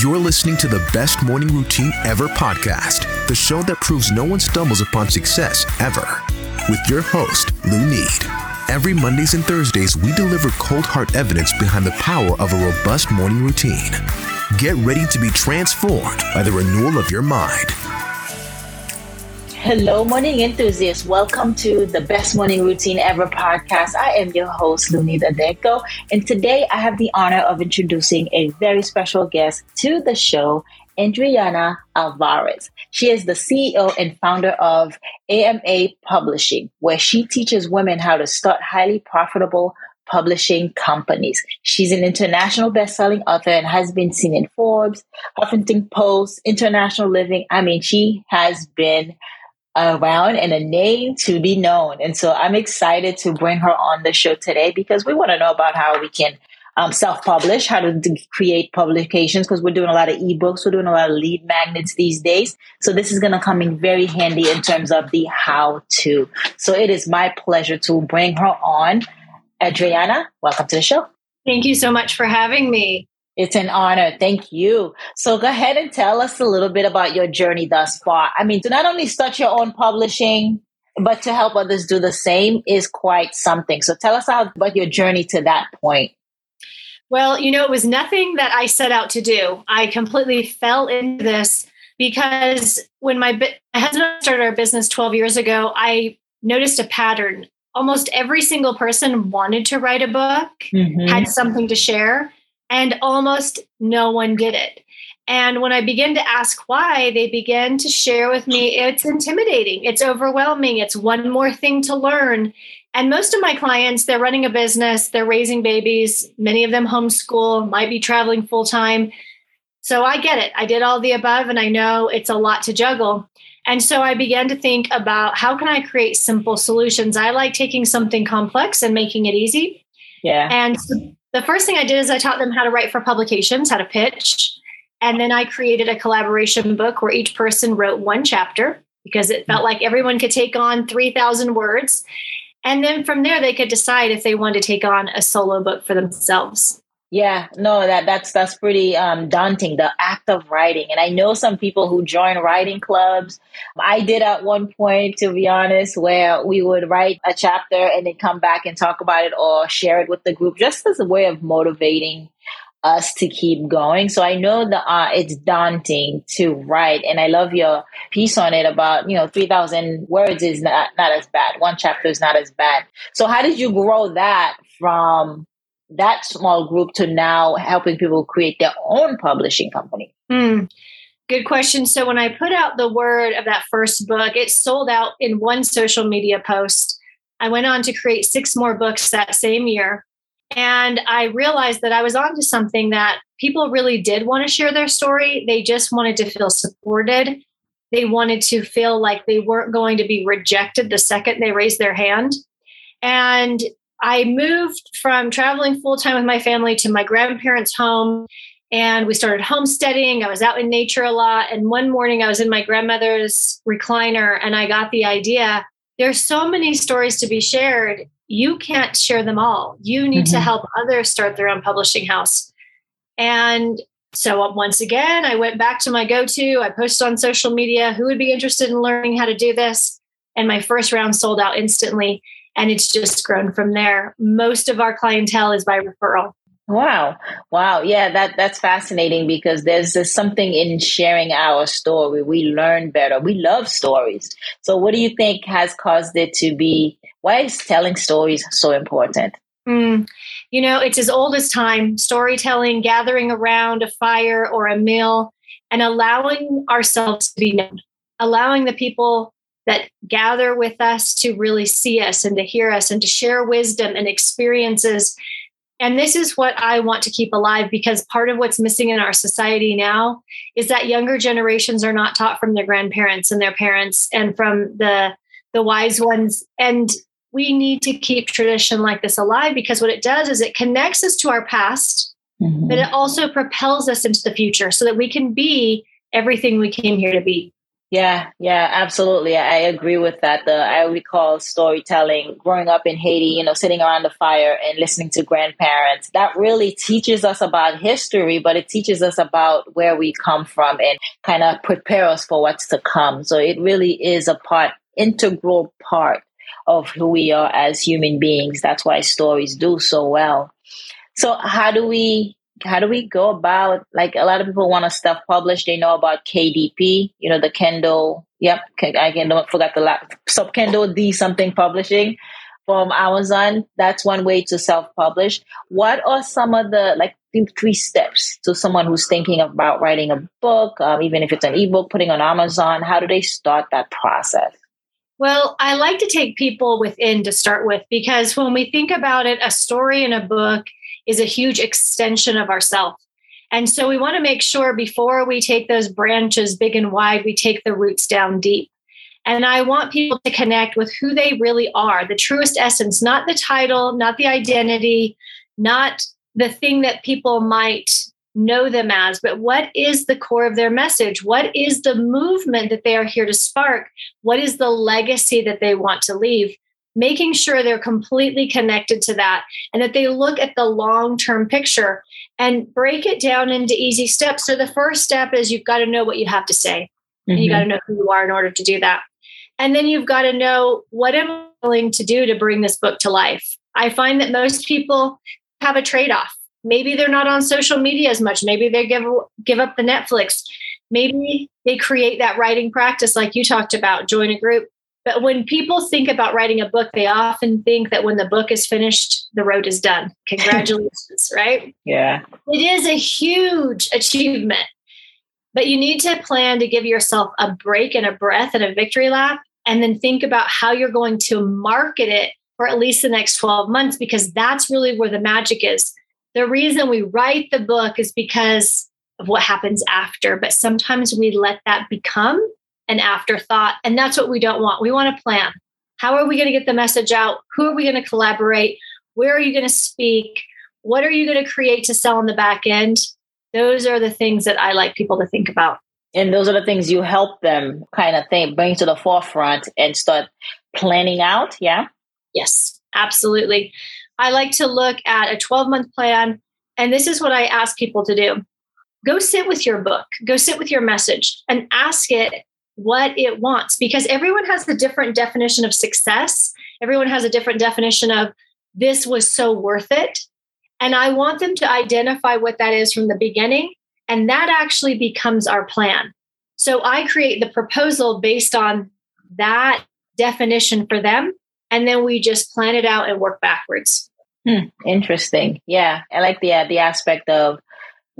You're listening to the Best Morning Routine Ever podcast, the show that proves no one stumbles upon success ever. With your host, Lou Need. Every Mondays and Thursdays, we deliver cold hard evidence behind the power of a robust morning routine. Get ready to be transformed by the renewal of your mind. Hello, morning enthusiasts. Welcome to the Best Morning Routine Ever podcast. I am your host, Lunita Deco, and today I have the honor of introducing a very special guest to the show, Adriana Alvarez. She is the CEO and founder of AMA Publishing, where she teaches women how to start highly profitable publishing companies. She's an international best-selling author and has been seen in Forbes, Huffington Post, International Living. I mean, she has been around and a name to be known. And so I'm excited to bring her on the show today because we want to know about how we can um, self-publish, how to d- create publications because we're doing a lot of ebooks, we're doing a lot of lead magnets these days. So this is going to come in very handy in terms of the how to. So it is my pleasure to bring her on. Adriana, welcome to the show. Thank you so much for having me. It's an honor. Thank you. So go ahead and tell us a little bit about your journey thus far. I mean, to not only start your own publishing, but to help others do the same is quite something. So tell us how, about your journey to that point. Well, you know, it was nothing that I set out to do. I completely fell into this because when my, my husband started our business 12 years ago, I noticed a pattern. Almost every single person wanted to write a book, mm-hmm. had something to share and almost no one did it. And when I begin to ask why, they begin to share with me it's intimidating, it's overwhelming, it's one more thing to learn. And most of my clients, they're running a business, they're raising babies, many of them homeschool, might be traveling full time. So I get it. I did all the above, and I know it's a lot to juggle. And so I began to think about how can I create simple solutions? I like taking something complex and making it easy. Yeah. And the first thing I did is I taught them how to write for publications, how to pitch. And then I created a collaboration book where each person wrote one chapter because it felt like everyone could take on 3,000 words. And then from there, they could decide if they wanted to take on a solo book for themselves. Yeah, no, that that's that's pretty um, daunting. The act of writing, and I know some people who join writing clubs. I did at one point, to be honest, where we would write a chapter and then come back and talk about it or share it with the group, just as a way of motivating us to keep going. So I know that uh, it's daunting to write, and I love your piece on it about you know three thousand words is not not as bad. One chapter is not as bad. So how did you grow that from that small group to now helping people create their own publishing company? Mm, good question. So when I put out the word of that first book, it sold out in one social media post. I went on to create six more books that same year. And I realized that I was onto something that people really did want to share their story. They just wanted to feel supported. They wanted to feel like they weren't going to be rejected the second they raised their hand. And I moved from traveling full time with my family to my grandparents' home and we started homesteading. I was out in nature a lot. And one morning I was in my grandmother's recliner and I got the idea there's so many stories to be shared. You can't share them all. You need mm-hmm. to help others start their own publishing house. And so once again, I went back to my go to. I posted on social media who would be interested in learning how to do this. And my first round sold out instantly and it's just grown from there. Most of our clientele is by referral. Wow. Wow. Yeah, that that's fascinating because there's just something in sharing our story. We learn better. We love stories. So what do you think has caused it to be why is telling stories so important? Mm, you know, it's as old as time, storytelling, gathering around a fire or a meal and allowing ourselves to be known, allowing the people that gather with us to really see us and to hear us and to share wisdom and experiences. And this is what I want to keep alive because part of what's missing in our society now is that younger generations are not taught from their grandparents and their parents and from the the wise ones and we need to keep tradition like this alive because what it does is it connects us to our past mm-hmm. but it also propels us into the future so that we can be everything we came here to be Yeah, yeah, absolutely. I agree with that. The I recall storytelling growing up in Haiti, you know, sitting around the fire and listening to grandparents. That really teaches us about history, but it teaches us about where we come from and kind of prepare us for what's to come. So it really is a part, integral part of who we are as human beings. That's why stories do so well. So how do we how do we go about like a lot of people want to stuff published. They know about kdp you know the kindle. Yep i can don't forget the last sub kindle d something publishing from amazon. That's one way to self-publish. What are some of the like three steps to someone who's thinking about writing a book um, even if it's an ebook putting on amazon? How do they start that process? Well, I like to take people within to start with because when we think about it, a story in a book is a huge extension of ourself. And so we want to make sure before we take those branches big and wide, we take the roots down deep. And I want people to connect with who they really are, the truest essence, not the title, not the identity, not the thing that people might know them as, but what is the core of their message? What is the movement that they are here to spark? What is the legacy that they want to leave? Making sure they're completely connected to that and that they look at the long term picture and break it down into easy steps. So the first step is you've got to know what you have to say. Mm-hmm. And you got to know who you are in order to do that. And then you've got to know what am I willing to do to bring this book to life. I find that most people have a trade off. Maybe they're not on social media as much. Maybe they give give up the Netflix. Maybe they create that writing practice like you talked about, join a group. But when people think about writing a book, they often think that when the book is finished, the road is done. Congratulations, right? Yeah. It is a huge achievement. But you need to plan to give yourself a break and a breath and a victory lap, and then think about how you're going to market it for at least the next 12 months, because that's really where the magic is. The reason we write the book is because of what happens after, but sometimes we let that become an afterthought. And that's what we don't want. We want to plan. How are we going to get the message out? Who are we going to collaborate? Where are you going to speak? What are you going to create to sell on the back end? Those are the things that I like people to think about. And those are the things you help them kind of think, bring to the forefront and start planning out. Yeah. Yes, absolutely. I like to look at a 12 month plan. And this is what I ask people to do go sit with your book, go sit with your message and ask it what it wants because everyone has a different definition of success. Everyone has a different definition of this was so worth it. And I want them to identify what that is from the beginning. And that actually becomes our plan. So I create the proposal based on that definition for them. And then we just plan it out and work backwards. Hmm, interesting. Yeah. I like the, uh, the aspect of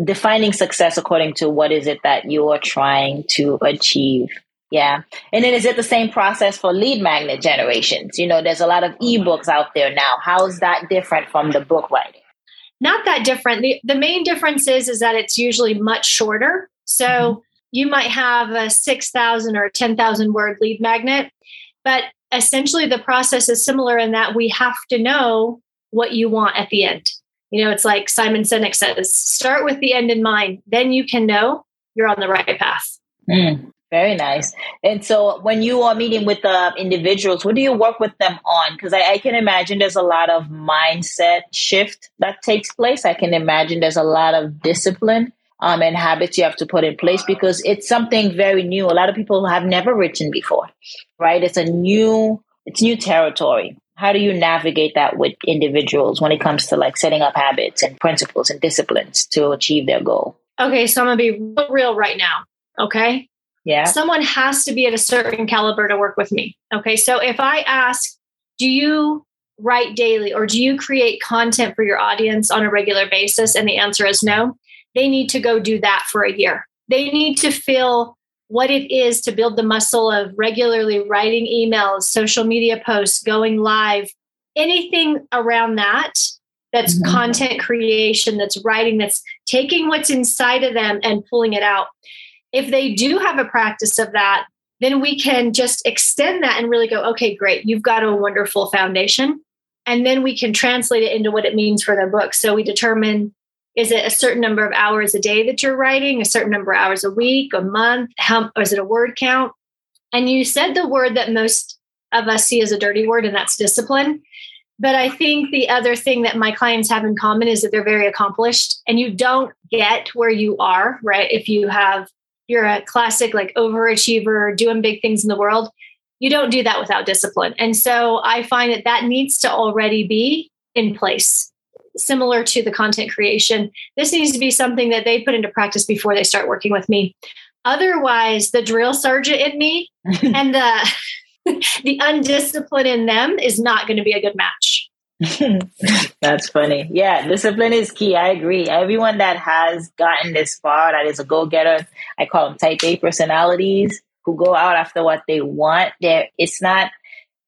defining success according to what is it that you are trying to achieve. Yeah. And then is it the same process for lead magnet generations? You know, there's a lot of ebooks out there now. How is that different from the book writing? Not that different. The, the main difference is, is that it's usually much shorter. So mm-hmm. you might have a 6,000 or 10,000 word lead magnet, but essentially the process is similar in that we have to know what you want at the end. You know, it's like Simon Sinek says start with the end in mind, then you can know you're on the right path. Mm. Very nice. And so, when you are meeting with uh, individuals, what do you work with them on? Because I, I, can imagine there's a lot of mindset shift that takes place. I can imagine there's a lot of discipline um, and habits you have to put in place because it's something very new. A lot of people have never written before, right? It's a new, it's new territory. How do you navigate that with individuals when it comes to like setting up habits and principles and disciplines to achieve their goal? Okay, so I'm gonna be real, real right now. Okay, yeah. Someone has to be at a certain caliber to work with me. Okay. So if I ask, do you write daily or do you create content for your audience on a regular basis? And the answer is no. They need to go do that for a year. They need to feel what it is to build the muscle of regularly writing emails, social media posts, going live, anything around that that's mm-hmm. content creation, that's writing, that's taking what's inside of them and pulling it out. If they do have a practice of that, then we can just extend that and really go, okay, great, you've got a wonderful foundation. And then we can translate it into what it means for their book. So we determine is it a certain number of hours a day that you're writing, a certain number of hours a week, a month? How is it a word count? And you said the word that most of us see as a dirty word, and that's discipline. But I think the other thing that my clients have in common is that they're very accomplished and you don't get where you are, right? If you have, you're a classic like overachiever doing big things in the world, you don't do that without discipline. And so I find that that needs to already be in place. Similar to the content creation, this needs to be something that they put into practice before they start working with me. Otherwise, the drill sergeant in me and the the undisciplined in them is not going to be a good match. That's funny. Yeah, discipline is key. I agree. Everyone that has gotten this far, that is a go getter, I call them type A personalities who go out after what they want. There, it's not.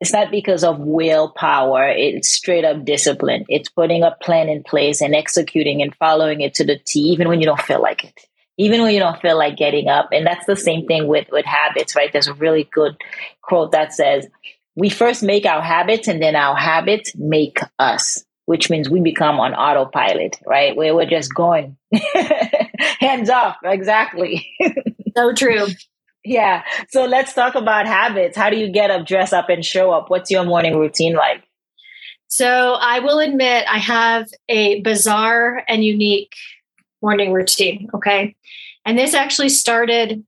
It's not because of willpower. It's straight up discipline. It's putting a plan in place and executing and following it to the T, even when you don't feel like it even when you don't feel like getting up. And that's the same thing with, with habits, right? There's a really good quote that says, we first make our habits and then our habits make us, which means we become on autopilot, right? Where we're just going hands off. Exactly. so true. Yeah. So let's talk about habits. How do you get up, dress up, and show up? What's your morning routine like? So I will admit I have a bizarre and unique morning routine. Okay. And this actually started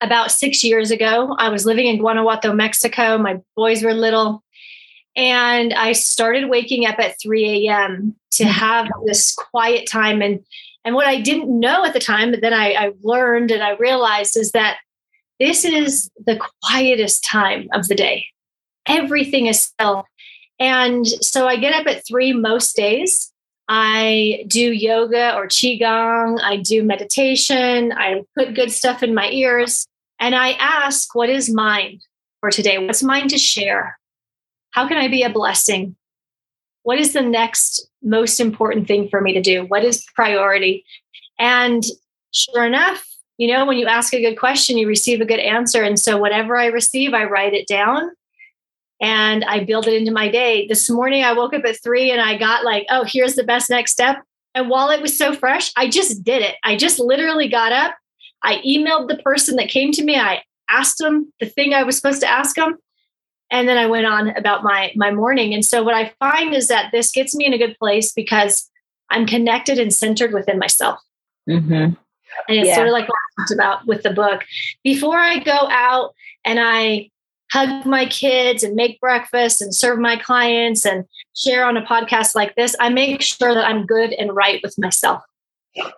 about six years ago. I was living in Guanajuato, Mexico. My boys were little. And I started waking up at 3 a.m. to hmm. have this quiet time. And, and what I didn't know at the time, but then I, I learned and I realized is that this is the quietest time of the day. Everything is still. And so I get up at three most days I do yoga or qigong. I do meditation. I put good stuff in my ears and I ask, what is mine for today? What's mine to share? How can I be a blessing? What is the next most important thing for me to do? What is priority? And sure enough, you know, when you ask a good question, you receive a good answer. And so whatever I receive, I write it down and I build it into my day. This morning I woke up at three and I got like, oh, here's the best next step. And while it was so fresh, I just did it. I just literally got up. I emailed the person that came to me. I asked them the thing I was supposed to ask them. And then I went on about my my morning. And so what I find is that this gets me in a good place because I'm connected and centered within myself. Mm-hmm. And it's yeah. sort of like what I talked about with the book. Before I go out and I hug my kids and make breakfast and serve my clients and share on a podcast like this, I make sure that I'm good and right with myself.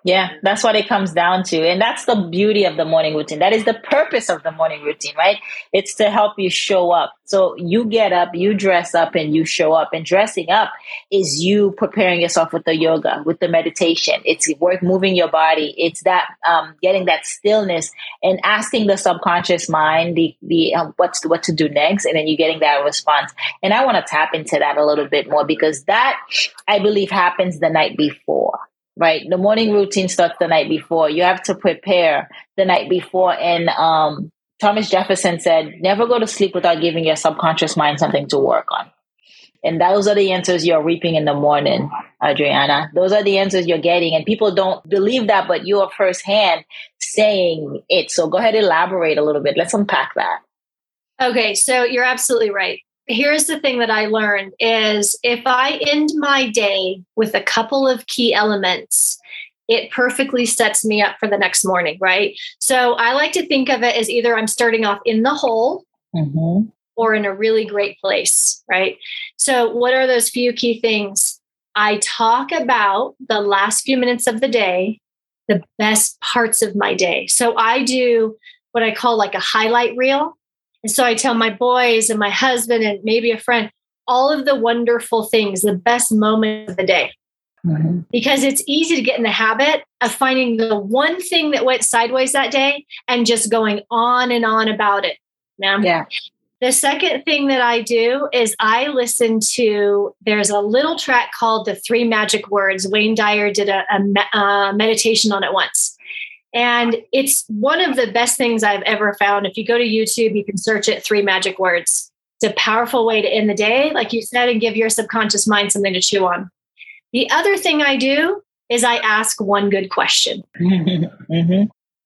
Yeah, that's what it comes down to. And that's the beauty of the morning routine. That is the purpose of the morning routine, right? It's to help you show up. So you get up, you dress up, and you show up. And dressing up is you preparing yourself with the yoga, with the meditation. It's work moving your body. It's that um, getting that stillness and asking the subconscious mind the the um, what's what to do next, and then you getting that response. And I want to tap into that a little bit more because that I believe happens the night before right? The morning routine starts the night before. You have to prepare the night before. And um, Thomas Jefferson said, never go to sleep without giving your subconscious mind something to work on. And those are the answers you're reaping in the morning, Adriana. Those are the answers you're getting. And people don't believe that, but you're firsthand saying it. So go ahead, elaborate a little bit. Let's unpack that. Okay, so you're absolutely right here's the thing that I learned is if I end my day with a couple of key elements, it perfectly sets me up for the next morning, right? So I like to think of it as either I'm starting off in the hole mm-hmm. or in a really great place, right? So, what are those few key things? I talk about the last few minutes of the day, the best parts of my day. So, I do what I call like a highlight reel. And so I tell my boys and my husband and maybe a friend all of the wonderful things, the best moments of the day. Mm-hmm. Because it's easy to get in the habit of finding the one thing that went sideways that day and just going on and on about it. Now, yeah. The second thing that I do is I listen to, there's a little track called The Three Magic Words. Wayne Dyer did a, a, a meditation on it once. And it's one of the best things I've ever found. If you go to YouTube, you can search it three magic words. It's a powerful way to end the day, like you said, and give your subconscious mind something to chew on. The other thing I do is I ask one good question. mm-hmm.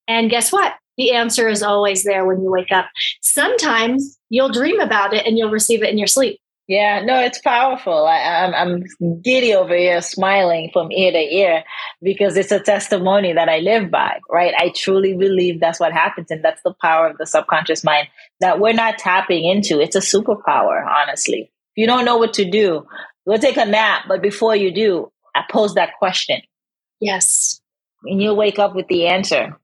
And guess what? the answer is always there when you wake up. Sometimes you'll dream about it and you'll receive it in your sleep. Yeah, no, it's powerful. I, am I'm, I'm giddy over here, smiling from ear to ear because it's a testimony that I live by, right? I truly believe that's what happens, and that's the power of the subconscious mind that we're not tapping into. It's a superpower, honestly. If you don't know what to do, go take a nap, but before you do, I pose that question. Yes, and you'll wake up with the answer.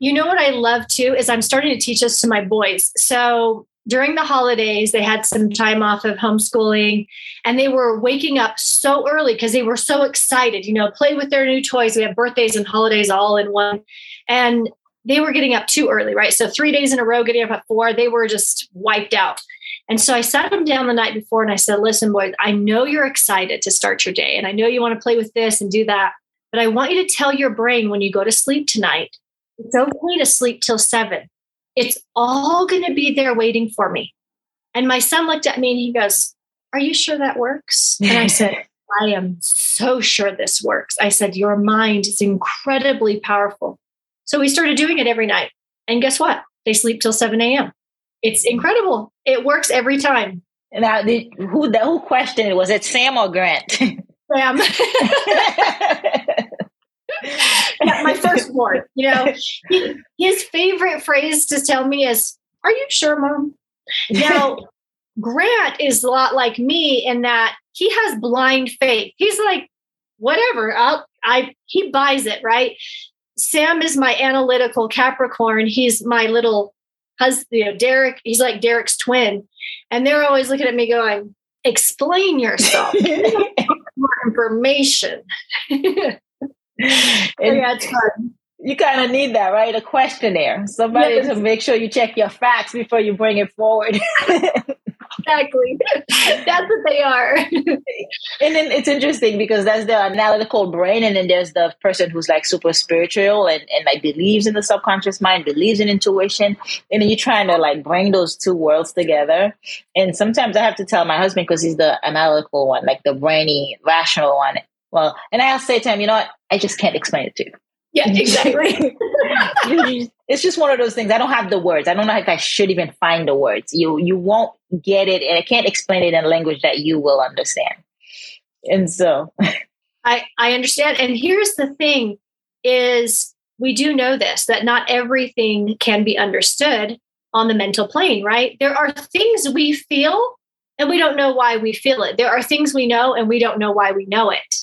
You know what I love too is I'm starting to teach this to my boys. So during the holidays, they had some time off of homeschooling and they were waking up so early because they were so excited, you know, play with their new toys. We have birthdays and holidays all in one. And they were getting up too early, right? So three days in a row, getting up at four, they were just wiped out. And so I sat them down the night before and I said, listen, boys, I know you're excited to start your day and I know you want to play with this and do that. But I want you to tell your brain when you go to sleep tonight, it's okay to sleep till seven it's all going to be there waiting for me. And my son looked at me and he goes, Are you sure that works? And I said, I am so sure this works. I said, Your mind is incredibly powerful. So we started doing it every night. And guess what? They sleep till 7 a.m. It's incredible. It works every time. Now, the, who the, who questioned it? Was it Sam or Grant? Sam. my firstborn, you know, he, his favorite phrase to tell me is, Are you sure, mom? Now, Grant is a lot like me in that he has blind faith. He's like, whatever, I'll, I, he buys it, right? Sam is my analytical Capricorn. He's my little husband, you know, Derek, he's like Derek's twin. And they're always looking at me going, explain yourself. more information. and yeah, it's fun. You kind of need that, right? A questionnaire, somebody yes. to make sure you check your facts before you bring it forward. exactly. That's what they are. and then it's interesting because that's the analytical brain, and then there's the person who's like super spiritual and, and like believes in the subconscious mind, believes in intuition. And then you're trying to like bring those two worlds together. And sometimes I have to tell my husband because he's the analytical one, like the brainy, rational one. Well, and I'll say to him, you know what? I just can't explain it to you. Yeah, exactly. it's just one of those things. I don't have the words. I don't know if I should even find the words. You you won't get it, and I can't explain it in a language that you will understand. And so, I I understand. And here's the thing: is we do know this that not everything can be understood on the mental plane. Right? There are things we feel, and we don't know why we feel it. There are things we know, and we don't know why we know it.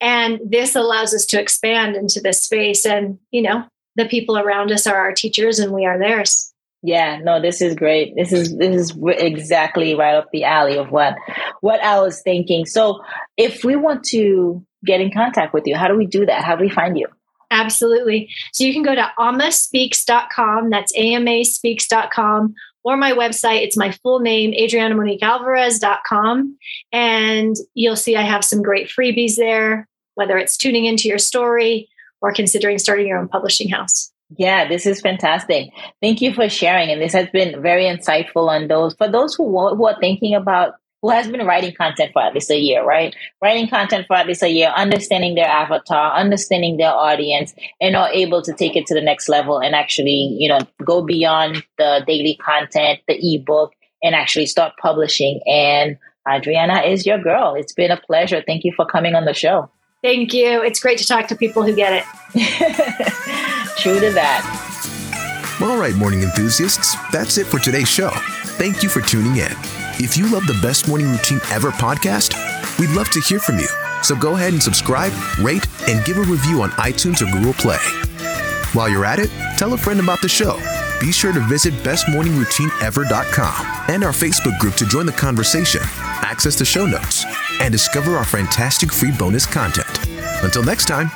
And this allows us to expand into this space. And, you know, the people around us are our teachers and we are theirs. Yeah, no, this is great. This is this is exactly right up the alley of what what I was thinking. So, if we want to get in contact with you, how do we do that? How do we find you? Absolutely. So you can go to amaspeaks.com. That's amaspeaks.com or my website. It's my full name, adrianamoniquealvarez.com. And you'll see I have some great freebies there, whether it's tuning into your story or considering starting your own publishing house. Yeah, this is fantastic. Thank you for sharing. And this has been very insightful on those. For those who, who are thinking about who has been writing content for at least a year, right? Writing content for at least a year, understanding their avatar, understanding their audience, and are able to take it to the next level and actually, you know, go beyond the daily content, the ebook, and actually start publishing. And Adriana is your girl. It's been a pleasure. Thank you for coming on the show. Thank you. It's great to talk to people who get it. True to that. All right, morning enthusiasts, that's it for today's show. Thank you for tuning in. If you love the Best Morning Routine Ever podcast, we'd love to hear from you. So go ahead and subscribe, rate, and give a review on iTunes or Google Play. While you're at it, tell a friend about the show. Be sure to visit bestmorningroutineever.com and our Facebook group to join the conversation, access the show notes, and discover our fantastic free bonus content. Until next time,